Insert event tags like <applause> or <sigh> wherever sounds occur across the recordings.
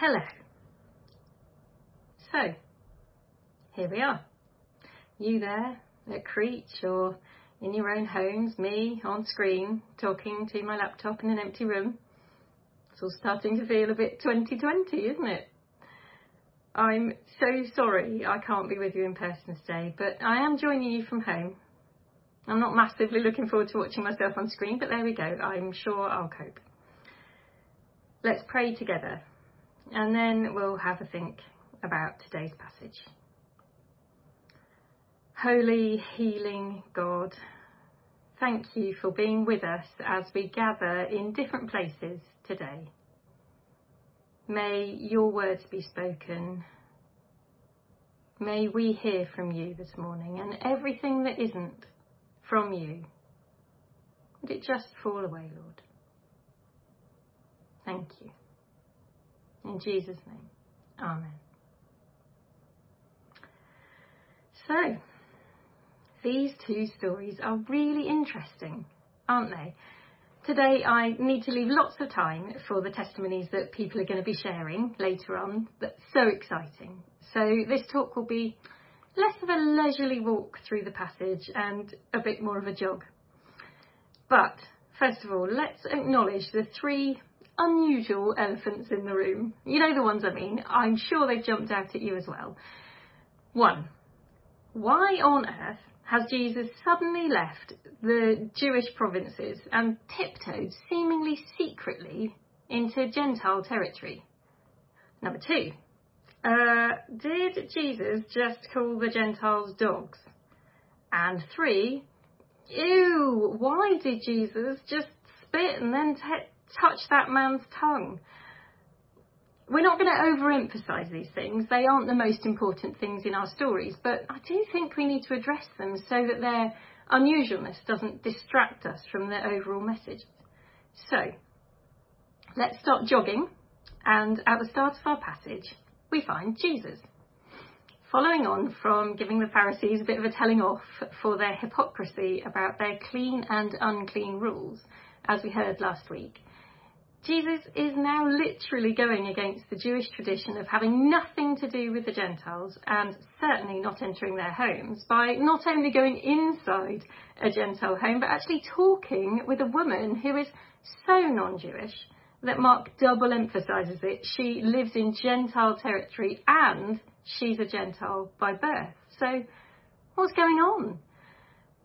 Hello. So, here we are. You there at Creech or in your own homes, me on screen talking to my laptop in an empty room. It's all starting to feel a bit 2020, isn't it? I'm so sorry I can't be with you in person today, but I am joining you from home. I'm not massively looking forward to watching myself on screen, but there we go. I'm sure I'll cope. Let's pray together and then we'll have a think about today's passage. Holy, healing God, thank you for being with us as we gather in different places today. May your words be spoken. May we hear from you this morning and everything that isn't from you, would it just fall away, Lord? Thank you. In Jesus' name, Amen. So, these two stories are really interesting, aren't they? Today I need to leave lots of time for the testimonies that people are going to be sharing later on. That's so exciting. So this talk will be less of a leisurely walk through the passage and a bit more of a jog. But first of all, let's acknowledge the three unusual elephants in the room. You know the ones I mean. I'm sure they've jumped out at you as well. One, why on earth has Jesus suddenly left the Jewish provinces and tiptoed seemingly secretly into Gentile territory? Number two, uh, did Jesus just call the Gentiles dogs? And three, ew, why did Jesus just spit and then t- touch that man's tongue. We're not going to overemphasize these things. They aren't the most important things in our stories, but I do think we need to address them so that their unusualness doesn't distract us from their overall message. So, let's start jogging, and at the start of our passage, we find Jesus. Following on from giving the Pharisees a bit of a telling off for their hypocrisy about their clean and unclean rules, as we heard last week, Jesus is now literally going against the Jewish tradition of having nothing to do with the Gentiles and certainly not entering their homes by not only going inside a Gentile home but actually talking with a woman who is so non Jewish that Mark double emphasizes it. She lives in Gentile territory and she's a Gentile by birth. So, what's going on?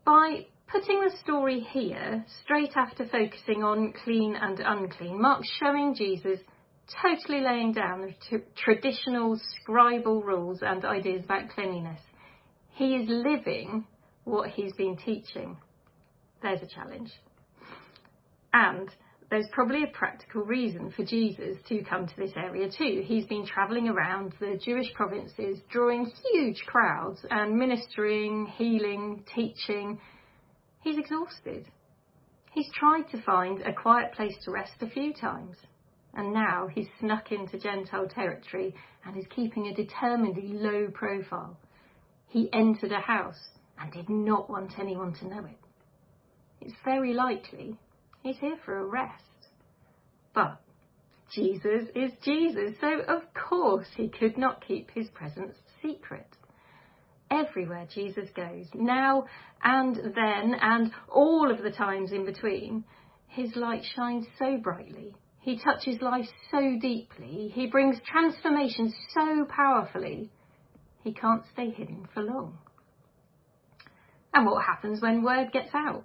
By putting the story here, straight after focusing on clean and unclean, Mark's showing Jesus totally laying down the t- traditional scribal rules and ideas about cleanliness. He is living what he's been teaching. There's a challenge. And there's probably a practical reason for Jesus to come to this area too. He's been travelling around the Jewish provinces, drawing huge crowds and ministering, healing, teaching, He's exhausted. He's tried to find a quiet place to rest a few times, and now he's snuck into Gentile territory and is keeping a determinedly low profile. He entered a house and did not want anyone to know it. It's very likely he's here for a rest. But Jesus is Jesus, so of course he could not keep his presence secret everywhere Jesus goes, now and then and all of the times in between, his light shines so brightly. He touches life so deeply. He brings transformation so powerfully. He can't stay hidden for long. And what happens when word gets out?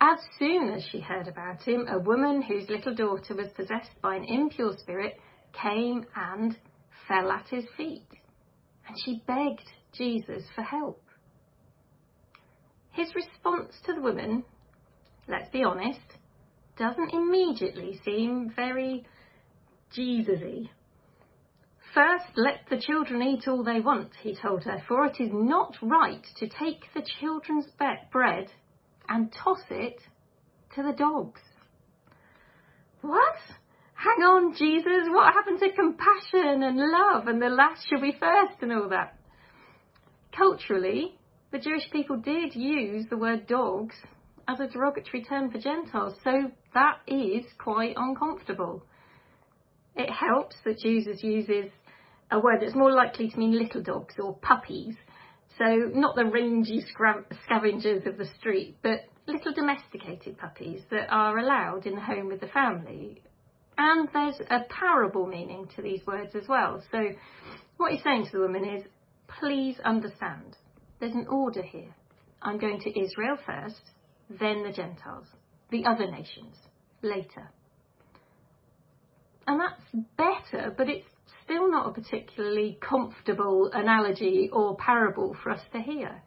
As soon as she heard about him, a woman whose little daughter was possessed by an impure spirit came and fell at his feet. And she begged Jesus for help. His response to the woman, let's be honest, doesn't immediately seem very Jesus-y. First, let the children eat all they want, he told her, for it is not right to take the children's bread and toss it to the dogs. What? Hang on, Jesus, what happened to compassion and love and the last shall be first and all that? Culturally, the Jewish people did use the word dogs as a derogatory term for Gentiles, so that is quite uncomfortable. It helps that Jesus uses a word that's more likely to mean little dogs or puppies. So, not the rangy scavengers of the street, but little domesticated puppies that are allowed in the home with the family. And there's a parable meaning to these words as well. So, what he's saying to the woman is, please understand, there's an order here. I'm going to Israel first, then the Gentiles, the other nations, later. And that's better, but it's still not a particularly comfortable analogy or parable for us to hear.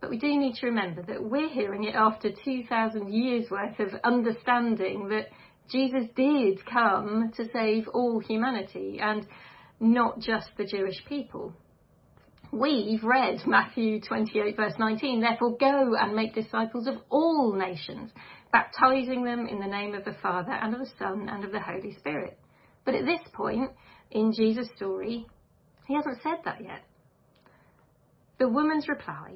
But we do need to remember that we're hearing it after 2,000 years worth of understanding that Jesus did come to save all humanity and not just the Jewish people. We've read Matthew 28, verse 19, therefore go and make disciples of all nations, baptizing them in the name of the Father and of the Son and of the Holy Spirit. But at this point in Jesus' story, he hasn't said that yet. The woman's reply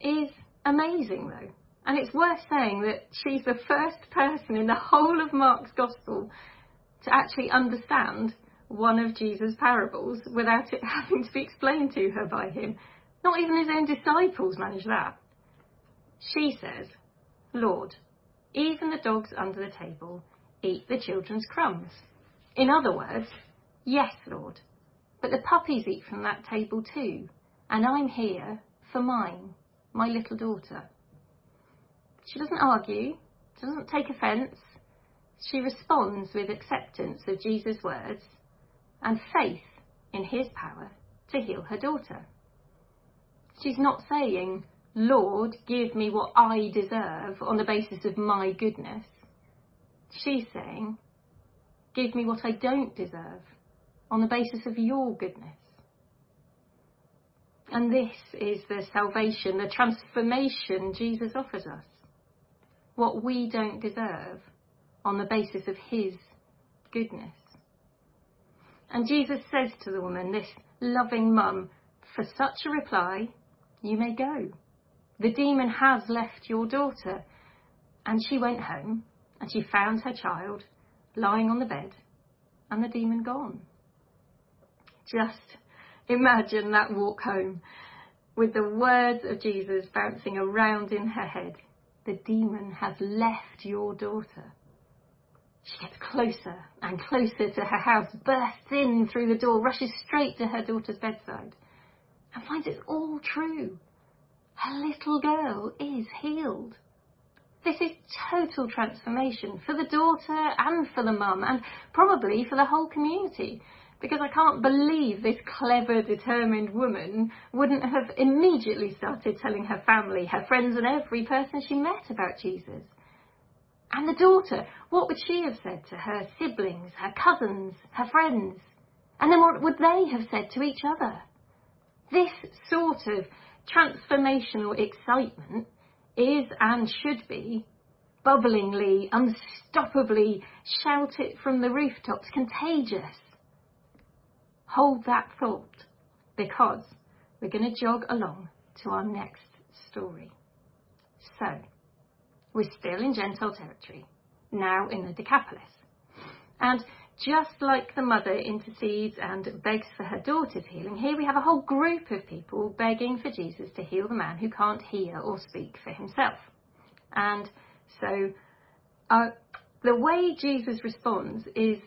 is amazing, though. And it's worth saying that she's the first person in the whole of Mark's Gospel to actually understand one of Jesus' parables without it <laughs> having to be explained to her by him. Not even his own disciples manage that. She says, Lord, even the dogs under the table eat the children's crumbs. In other words, yes, Lord, but the puppies eat from that table too, and I'm here for mine, my little daughter. She doesn't argue, doesn't take offence. She responds with acceptance of Jesus' words and faith in his power to heal her daughter. She's not saying, Lord, give me what I deserve on the basis of my goodness. She's saying, give me what I don't deserve on the basis of your goodness. And this is the salvation, the transformation Jesus offers us. What we don't deserve on the basis of his goodness. And Jesus says to the woman, this loving mum, for such a reply, you may go. The demon has left your daughter. And she went home and she found her child lying on the bed and the demon gone. Just imagine that walk home with the words of Jesus bouncing around in her head. The demon has left your daughter. She gets closer and closer to her house, bursts in through the door, rushes straight to her daughter's bedside, and finds it's all true. Her little girl is healed. This is total transformation for the daughter and for the mum, and probably for the whole community. Because I can't believe this clever, determined woman wouldn't have immediately started telling her family, her friends, and every person she met about Jesus. And the daughter, what would she have said to her siblings, her cousins, her friends? And then what would they have said to each other? This sort of transformational excitement is and should be bubblingly, unstoppably, shout it from the rooftops, contagious. Hold that thought because we're going to jog along to our next story. So, we're still in Gentile territory, now in the Decapolis. And just like the mother intercedes and begs for her daughter's healing, here we have a whole group of people begging for Jesus to heal the man who can't hear or speak for himself. And so uh, the way Jesus responds is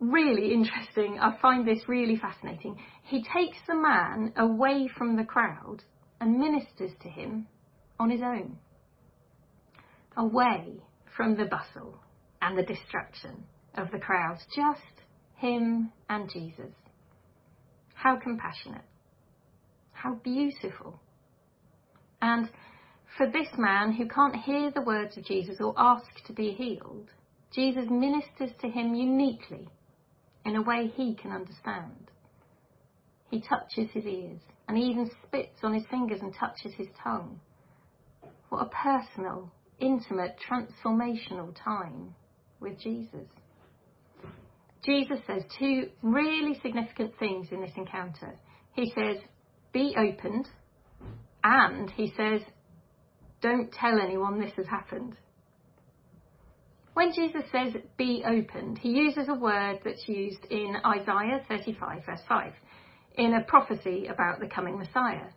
really interesting. I find this really fascinating. He takes the man away from the crowd and ministers to him on his own away from the bustle and the distraction of the crowd, just him and Jesus. How compassionate. How beautiful. And for this man who can't hear the words of Jesus or ask to be healed, Jesus ministers to him uniquely in a way he can understand. He touches his ears and he even spits on his fingers and touches his tongue. What a personal intimate, transformational time with Jesus. Jesus says two really significant things in this encounter. He says, be opened, and he says, don't tell anyone this has happened. When Jesus says be opened, he uses a word that's used in Isaiah 35, verse 5, in a prophecy about the coming Messiah.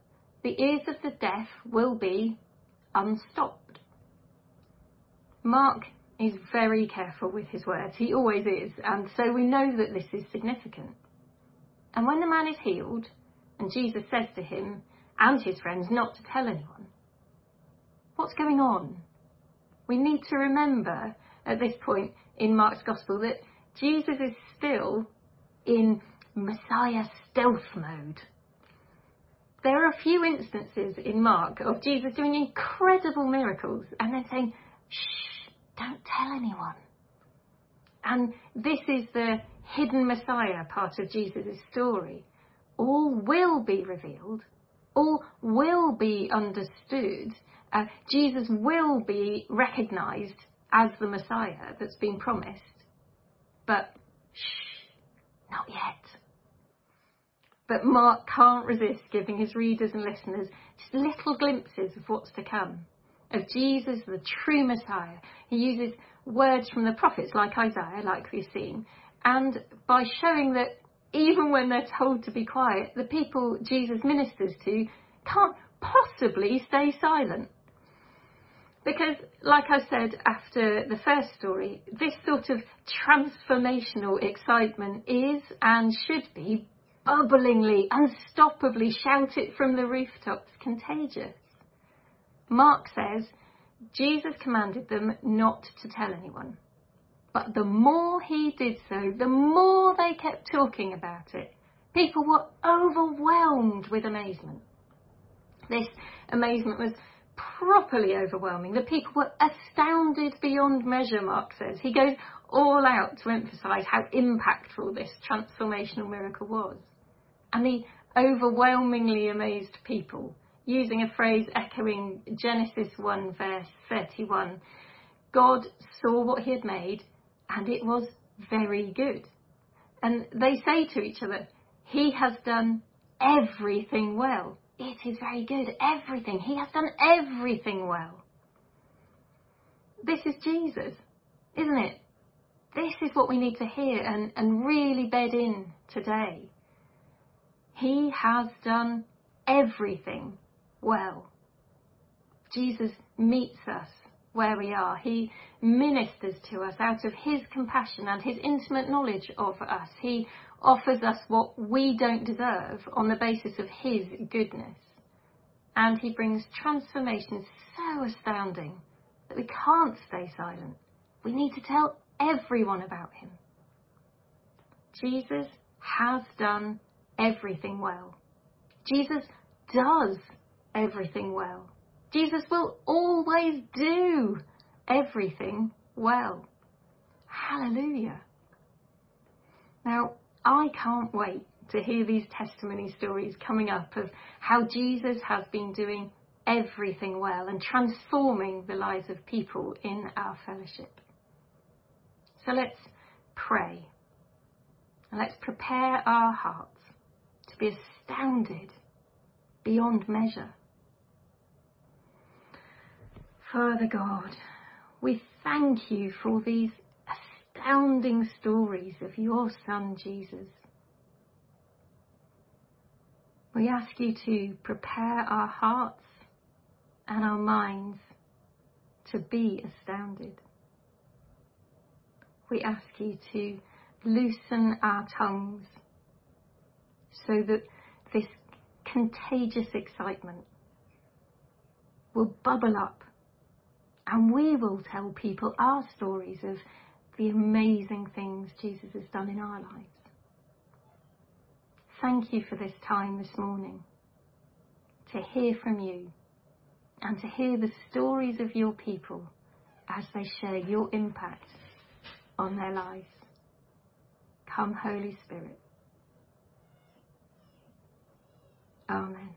The ears of the deaf will be unstopped. Mark is very careful with his words. He always is. And so we know that this is significant. And when the man is healed, and Jesus says to him and his friends not to tell anyone, what's going on? We need to remember at this point in Mark's Gospel that Jesus is still in Messiah stealth mode. There are a few instances in Mark of Jesus doing incredible miracles and then saying, shh, don't tell anyone. And this is the hidden Messiah part of Jesus' story. All will be revealed, all will be understood. Uh, Jesus will be recognized as the Messiah that's been promised. But shh, not yet. But Mark can't resist giving his readers and listeners just little glimpses of what's to come. Of Jesus, the true Messiah. He uses words from the prophets like Isaiah, like we've seen, and by showing that even when they're told to be quiet, the people Jesus ministers to can't possibly stay silent. Because, like I said after the first story, this sort of transformational excitement is and should be bubblingly, unstoppably shout it from the rooftops contagious. Mark says Jesus commanded them not to tell anyone. But the more he did so, the more they kept talking about it. People were overwhelmed with amazement. This amazement was properly overwhelming. The people were astounded beyond measure, Mark says. He goes all out to emphasise how impactful this transformational miracle was. And the overwhelmingly amazed people, using a phrase echoing Genesis 1 verse 31, God saw what he had made and it was very good. And they say to each other, He has done everything well. It is very good. Everything. He has done everything well. This is Jesus, isn't it? This is what we need to hear and, and really bed in today. He has done everything well. Jesus meets us where we are. He ministers to us out of his compassion and his intimate knowledge of us. He offers us what we don't deserve on the basis of his goodness. And he brings transformation so astounding that we can't stay silent. We need to tell everyone about him. Jesus has done everything well. Jesus does everything well. Jesus will always do everything well. Hallelujah. Now, I can't wait to hear these testimony stories coming up of how Jesus has been doing everything well and transforming the lives of people in our fellowship. So let's pray and let's prepare our hearts to be astounded beyond measure Father God, we thank you for these astounding stories of your Son Jesus. We ask you to prepare our hearts and our minds to be astounded. We ask you to loosen our tongues so that this contagious excitement will bubble up and we will tell people our stories of the amazing things Jesus has done in our lives. Thank you for this time this morning to hear from you and to hear the stories of your people as they share your impact on their lives. Come, Holy Spirit. Amen.